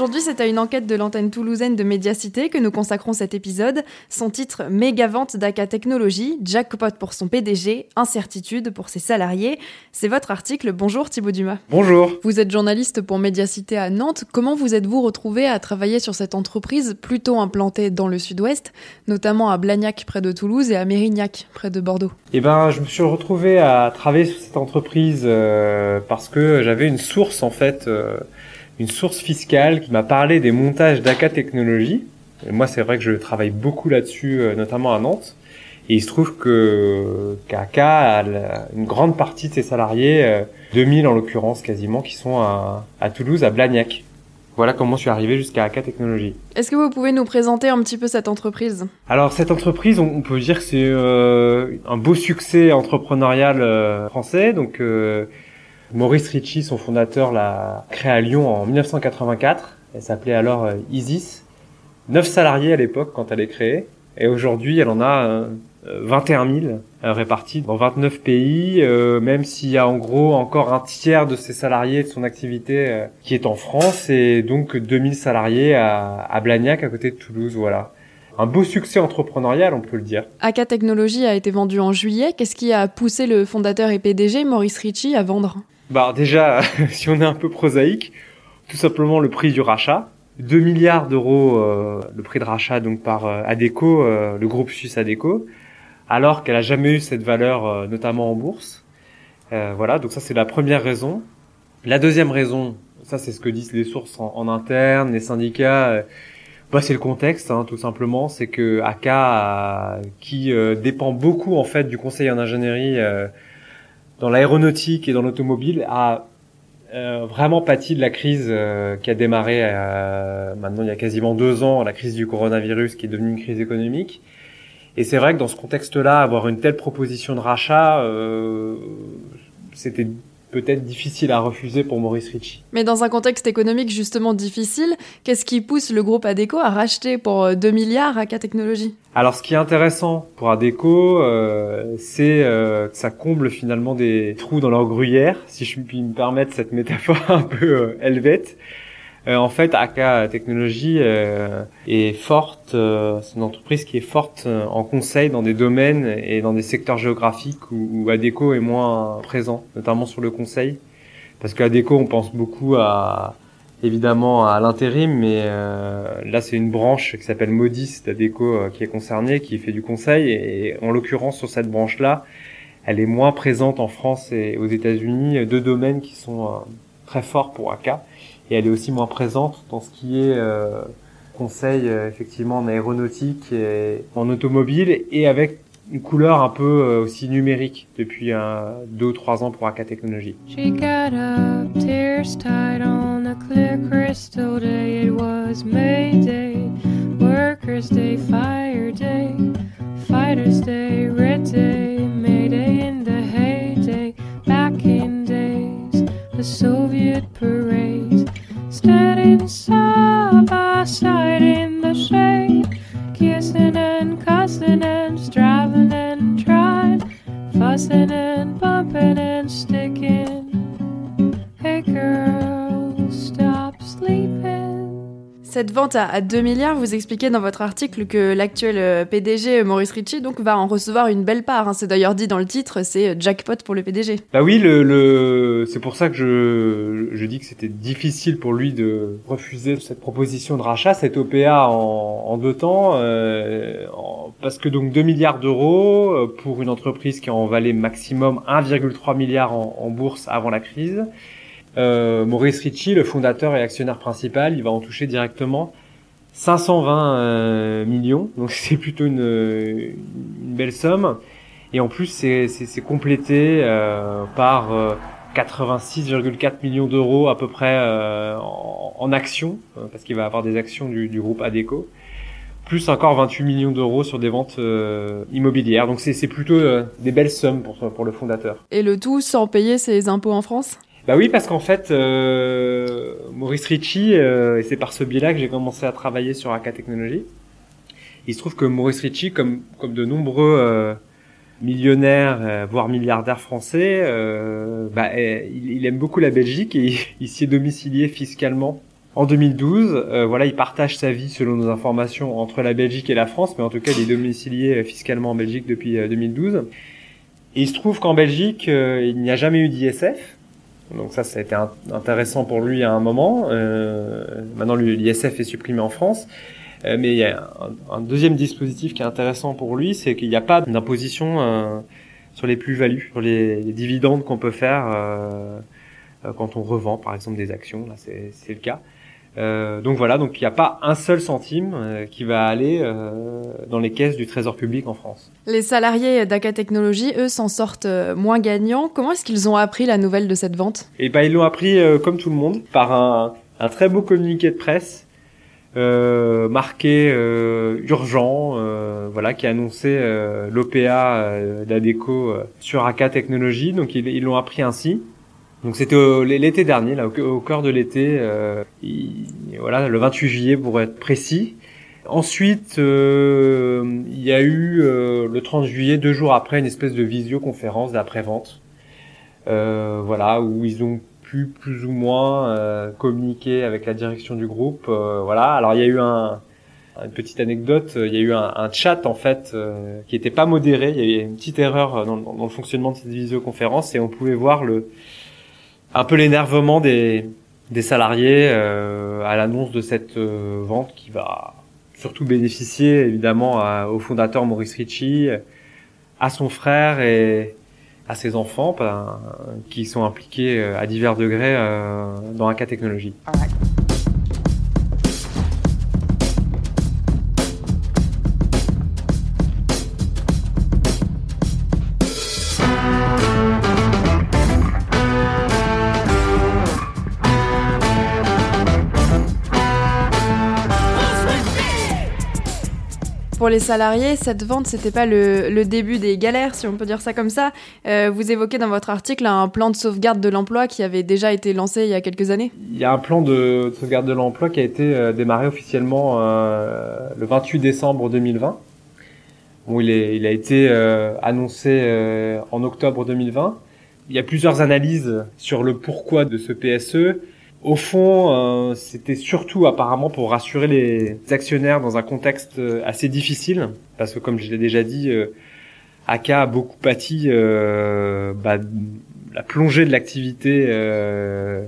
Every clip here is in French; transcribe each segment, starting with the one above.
Aujourd'hui, c'est à une enquête de l'antenne toulousaine de Médiacité que nous consacrons cet épisode. Son titre Méga vente d'ACA Technologies, jackpot pour son PDG, incertitude pour ses salariés. C'est votre article. Bonjour Thibaut Dumas. Bonjour. Vous êtes journaliste pour Médiacité à Nantes. Comment vous êtes-vous retrouvé à travailler sur cette entreprise plutôt implantée dans le sud-ouest, notamment à Blagnac près de Toulouse et à Mérignac près de Bordeaux? Eh ben, je me suis retrouvé à travailler sur cette entreprise euh, parce que j'avais une source en fait. Euh, une source fiscale qui m'a parlé des montages d'ACA Technologies. Et moi, c'est vrai que je travaille beaucoup là-dessus, euh, notamment à Nantes. Et il se trouve que qu'ACA a une grande partie de ses salariés, 2000 euh, en l'occurrence quasiment, qui sont à, Toulouse, à Blagnac. Voilà comment je suis arrivé jusqu'à ACA Technologies. Est-ce que vous pouvez nous présenter un petit peu cette entreprise? Alors cette entreprise, on, peut dire que c'est euh, un beau succès entrepreneurial français. Donc Maurice Ritchie, son fondateur, l'a créé à Lyon en 1984. Elle s'appelait alors euh, Isis. Neuf salariés à l'époque quand elle est créée. Et aujourd'hui, elle en a 21 euh, 000 euh, répartis dans 29 pays, même s'il y a en gros encore un tiers de ses salariés de son activité qui est en France et donc 2000 salariés à, Blagnac à côté de Toulouse, voilà un beau succès entrepreneurial, on peut le dire. AK Technologies a été vendu en juillet. Qu'est-ce qui a poussé le fondateur et PDG Maurice Ritchie à vendre? Bah déjà, si on est un peu prosaïque, tout simplement le prix du rachat. 2 milliards d'euros euh, le prix de rachat donc par euh, Adeco, euh, le groupe suisse Adeco, alors qu'elle a jamais eu cette valeur, notamment en bourse. voilà, donc ça c'est la première raison. La deuxième raison, ça c'est ce que disent les sources en, interne, les syndicats. Bah, c'est le contexte, hein, tout simplement. C'est que AK, qui dépend beaucoup en fait du conseil en ingénierie dans l'aéronautique et dans l'automobile a euh, vraiment pâti de la crise euh, qui a démarré euh, maintenant il y a quasiment deux ans, la crise du coronavirus qui est devenue une crise économique. Et c'est vrai que dans ce contexte-là, avoir une telle proposition de rachat, c'était peut-être difficile à refuser pour Maurice Ritchie. Mais dans un contexte économique justement difficile, qu'est-ce qui pousse le groupe Adeco à racheter pour 2 milliards AK Technologies? Alors ce qui est intéressant pour Adeco, euh, c'est euh, que ça comble finalement des trous dans leur gruyère, si je puis me permettre cette métaphore un peu euh, helvète. Euh, en fait, AK Technologies euh, est forte, euh, c'est une entreprise qui est forte en conseil dans des domaines et dans des secteurs géographiques où, où Adeco est moins présent, notamment sur le conseil. Parce qu'Adeco, on pense beaucoup à évidemment à l'intérim, mais là c'est une branche qui s'appelle Modis d'Adeco qui est concernée, qui fait du conseil, et, en l'occurrence sur cette branche-là, elle est moins présente en France et aux États-Unis, deux domaines qui sont très forts pour AK et elle est aussi moins présente dans ce qui est euh, conseil euh, effectivement en aéronautique et en automobile et avec une couleur un peu euh, aussi numérique depuis un, deux ou trois ans pour AK Technologies. She got up, tears tied on a clear crystal day. It was May Day, Workers' Day, Fire Day, Fighters' Day, Red Day, May Day in the heyday, back in days, the Soviet parade. inside. Cette vente à 2 milliards, vous expliquez dans votre article que l'actuel euh, PDG Maurice Ritchie donc va en recevoir une belle part. Hein. C'est d'ailleurs dit dans le titre, c'est jackpot pour le PDG. Bah oui, le, le... c'est pour ça que je, je dis que c'était difficile pour lui de refuser cette proposition de rachat, cette OPA en, deux temps, euh, parce que donc 2 milliards d'euros euh, pour une entreprise qui en valait maximum 1,3 milliard en, en bourse avant la crise. Euh, Maurice Ritchie, le fondateur et actionnaire principal, il va en toucher directement 520 euh, millions, donc c'est plutôt une, une, belle somme. Et en plus, c'est complété euh, par 86,4 euh, millions d'euros à peu près euh, en, en, actions, parce qu'il va avoir des actions du, du, groupe Adeco, plus encore 28 millions d'euros sur des ventes immobilières. Donc c'est plutôt des belles sommes pour, pour le fondateur. Et le tout sans payer ses impôts en France? Bah oui, parce qu'en fait, euh, Maurice Ritchie, euh, et c'est par ce biais-là que j'ai commencé à travailler sur AK Technologies. Il se trouve que Maurice Ritchie, comme, comme de nombreux euh, millionnaires, euh, voire milliardaires français, euh, bah, il, aime beaucoup la Belgique et il, s'y est domicilié fiscalement en 2012. voilà, il partage sa vie, selon nos informations, entre la Belgique et la France, mais en tout cas, il est domicilié fiscalement en Belgique depuis 2012. Et il se trouve qu'en Belgique, il n'y a jamais eu d'ISF. Donc ça, ça a été intéressant pour lui à un moment. Euh, maintenant, l'ISF est supprimé en France. Euh, mais il y a un, deuxième dispositif qui est intéressant pour lui, c'est qu'il n'y a pas d'imposition euh, sur les plus-values, sur les, les dividendes qu'on peut faire euh, euh, quand on revend, par exemple, des actions. Là, c'est le cas. Euh, donc voilà, donc il n'y a pas un seul centime euh, qui va aller euh, dans les caisses du Trésor public en France. Les salariés d'Aka Technologies, eux, s'en sortent moins gagnants. Comment est-ce qu'ils ont appris la nouvelle de cette vente? Eh ben, ils l'ont appris comme tout le monde par un, un, très beau communiqué de presse marqué urgent, voilà, qui annonçait l'OPA d'Adeco sur Aka Technologies. Donc ils l'ont appris ainsi. Donc c'était l'été dernier, là, au, cœur de l'été, euh, voilà, le 28 juillet pour être précis. Ensuite, euh, il y a eu euh, le 30 juillet, deux jours après, une espèce de visioconférence d'après-vente, voilà, où ils ont pu plus ou moins communiquer avec la direction du groupe, voilà. Alors il y a eu un, une petite anecdote, il y a eu un, chat en fait qui était pas modéré, il y avait une petite erreur dans, dans, le fonctionnement de cette visioconférence et on pouvait voir le un peu l'énervement des, des salariés euh, à l'annonce de cette euh, vente qui va surtout bénéficier évidemment au fondateur Maurice Ritchie, à son frère et à ses enfants ben, qui sont impliqués euh, à divers degrés dans AK Technologie. Pour les salariés, cette vente, c'était pas le, début des galères, si on peut dire ça comme ça. Euh, vous évoquez dans votre article un plan de sauvegarde de l'emploi qui avait déjà été lancé il y a quelques années. Il y a un plan de sauvegarde de l'emploi qui a été euh, démarré officiellement euh, le 28 décembre 2020. Bon, il, est, il a été annoncé en octobre 2020. Il y a plusieurs analyses sur le pourquoi de ce PSE. Au fond, euh, c'était surtout apparemment pour rassurer les actionnaires dans un contexte euh, assez difficile, parce que comme je l'ai déjà dit, euh, Aka a beaucoup pâti euh, bah, la plongée de l'activité euh,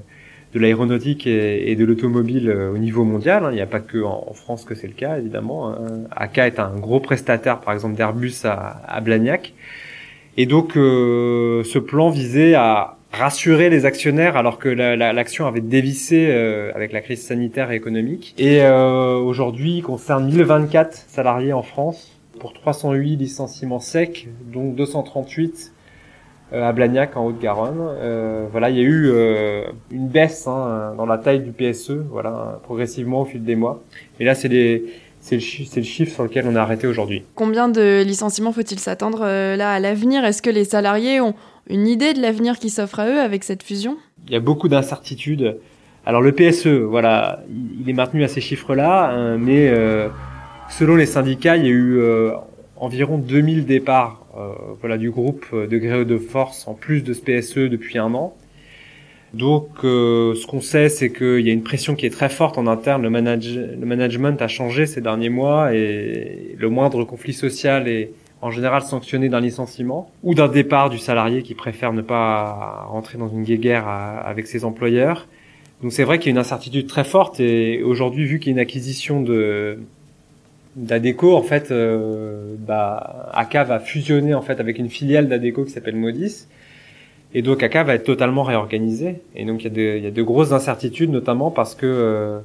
de l'aéronautique et, de l'automobile au niveau mondial. Hein. Il n'y a pas que en, France que c'est le cas, évidemment. Hein. Aka est un gros prestataire, par exemple, d'Airbus à, à Blagnac. Et donc, ce plan visait à rassurer les actionnaires alors que l'action la, avait dévissé euh, avec la crise sanitaire et économique. Et euh, aujourd'hui, il concerne 1024 salariés en France pour 308 licenciements secs, donc 238 euh, à Blagnac en Haute-Garonne. Euh, voilà, il y a eu euh, une baisse hein, dans la taille du PSE, voilà, progressivement au fil des mois. Et là, c'est les c'est le, le, chiffre sur lequel on est arrêté aujourd'hui. Combien de licenciements faut-il s'attendre là à l'avenir? Est-ce que les salariés ont, une idée de l'avenir qui s'offre à eux avec cette fusion? Il y a beaucoup d'incertitudes. Alors le PSE, voilà, il est maintenu à ces chiffres-là, hein, mais euh, selon les syndicats, il y a eu euh, environ 2000 départs euh, voilà, du groupe de gré de force en plus de ce PSE depuis un an. Donc, euh, ce qu'on sait, c'est qu'il y a une pression qui est très forte en interne. Le, manage le management a changé ces derniers mois et le moindre conflit social est en général sanctionné d'un licenciement ou d'un départ du salarié qui préfère ne pas rentrer dans une guéguerre avec ses employeurs. Donc c'est vrai qu'il y a une incertitude très forte et aujourd'hui, vu qu'il y a une acquisition de d'Adeco, en fait, euh, bah, va fusionner en fait avec une filiale d'Adeco qui s'appelle Modis. Et donc Aka va être totalement réorganisé. Et donc il y a de, il y a de grosses incertitudes, notamment parce que euh,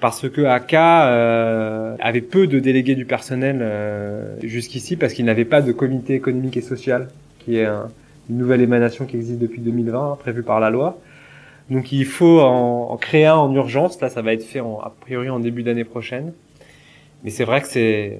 parce que Aka euh, avait peu de délégués du personnel euh, jusqu'ici parce qu'il n'avait pas de comité économique et social, qui est une nouvelle émanation qui existe depuis 2020, prévue par la loi. Donc il faut en, en, créer un en urgence. Là, ça va être fait en, a priori en début d'année prochaine. Mais c'est vrai que c'est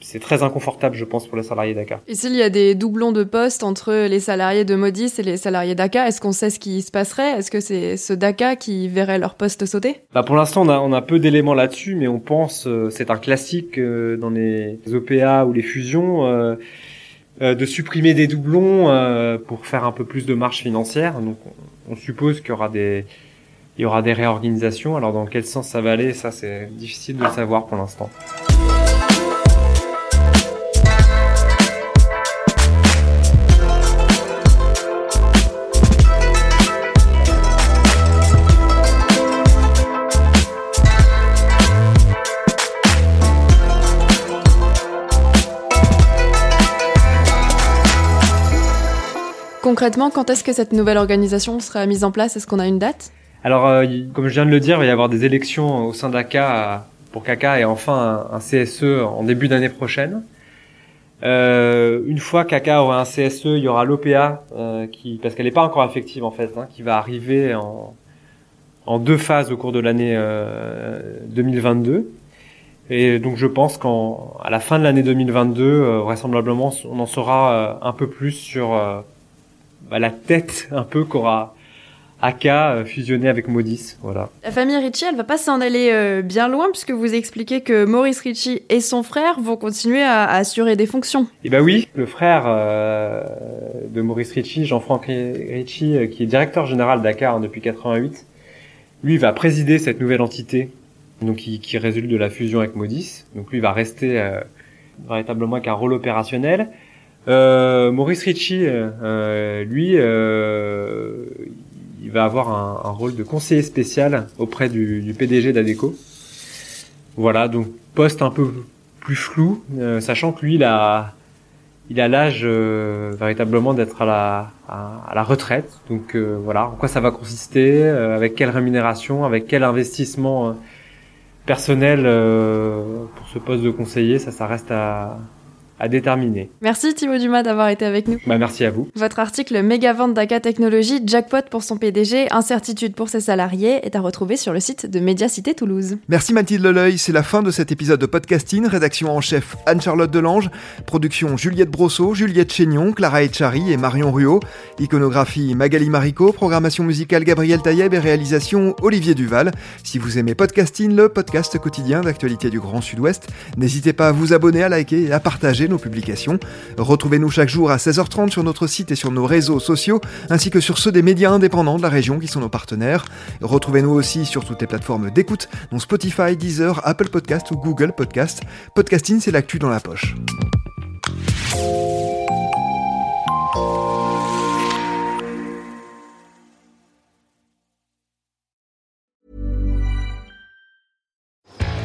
c'est très inconfortable, je pense, pour les salariés d'ACA. Et s'il y a des doublons de postes entre les salariés de Modis et les salariés d'ACA, est-ce qu'on sait ce qui se passerait? Est-ce que c'est ceux d'ACA qui verraient leur poste sauter? Bah Pour l'instant, on a, on a peu d'éléments là-dessus, mais on pense, euh, c'est un classique euh, dans les OPA ou les fusions, euh, de supprimer des doublons pour faire un peu plus de marge financière. Donc, on, on suppose qu'il y aura des il y aura des réorganisations. Alors dans quel sens ça va aller, ça c'est difficile de le savoir pour l'instant. Concrètement, quand est-ce que cette nouvelle organisation sera mise en place? Est-ce qu'on a une date? Alors, euh, comme je viens de le dire, il va y avoir des élections au sein d'ACA pour qu'ACA ait enfin un, CSE en début d'année prochaine. Euh, une fois qu'ACA aura un CSE, il y aura l'OPA, euh, qui, parce qu'elle n'est pas encore effective en fait, hein, qui va arriver en deux phases au cours de l'année 2022. Et donc je pense qu'à la fin de l'année 2022, vraisemblablement, on en saura un peu plus sur bah, la tête un peu qu'aura Aka euh, fusionné avec Modis, voilà. La famille Ritchie, elle va pas s'en aller euh, bien loin puisque vous expliquez que Maurice Ritchie et son frère vont continuer à, assurer des fonctions. Eh ben oui, le frère euh, de Maurice Ritchie, Jean-Franck Ritchie, qui est directeur général d'Aka hein, depuis 88, lui va présider cette nouvelle entité, donc qui, qui, résulte de la fusion avec Modis. Donc lui va rester véritablement avec un rôle opérationnel. Maurice Ritchie, lui, il va avoir un, rôle de conseiller spécial auprès du, PDG d'Adeco. Voilà, donc poste un peu plus flou, euh, sachant que lui, il a, il a l'âge euh, véritablement d'être à la, à, la retraite. Donc euh, voilà, en quoi ça va consister, avec quelle rémunération, avec quel investissement personnel pour ce poste de conseiller, ça, ça reste à, à déterminer. Merci Thibaut Dumas d'avoir été avec nous. Bah, merci à vous. Votre article Méga vente d'Aka Technologies, jackpot pour son PDG, incertitude pour ses salariés est à retrouver sur le site de Médiacité Toulouse. Merci Mathilde Leleuil, c'est la fin de cet épisode de podcasting. Rédaction en chef Anne-Charlotte Delange, production Juliette Brosseau, Juliette Chénion, Clara Etchari et Marion Ruot, iconographie Magali Marico, programmation musicale Gabriel Taïeb et réalisation Olivier Duval. Si vous aimez podcasting, le podcast quotidien d'actualité du Grand Sud-Ouest, n'hésitez pas à vous abonner, à liker et à nos publications. Retrouvez-nous chaque jour à 16h30 sur notre site et sur nos réseaux sociaux, ainsi que sur ceux des médias indépendants de la région qui sont nos partenaires. Retrouvez-nous aussi sur toutes les plateformes d'écoute, dont Spotify, Deezer, Apple Podcast ou Google Podcast. Podcasting, c'est l'actu dans la poche.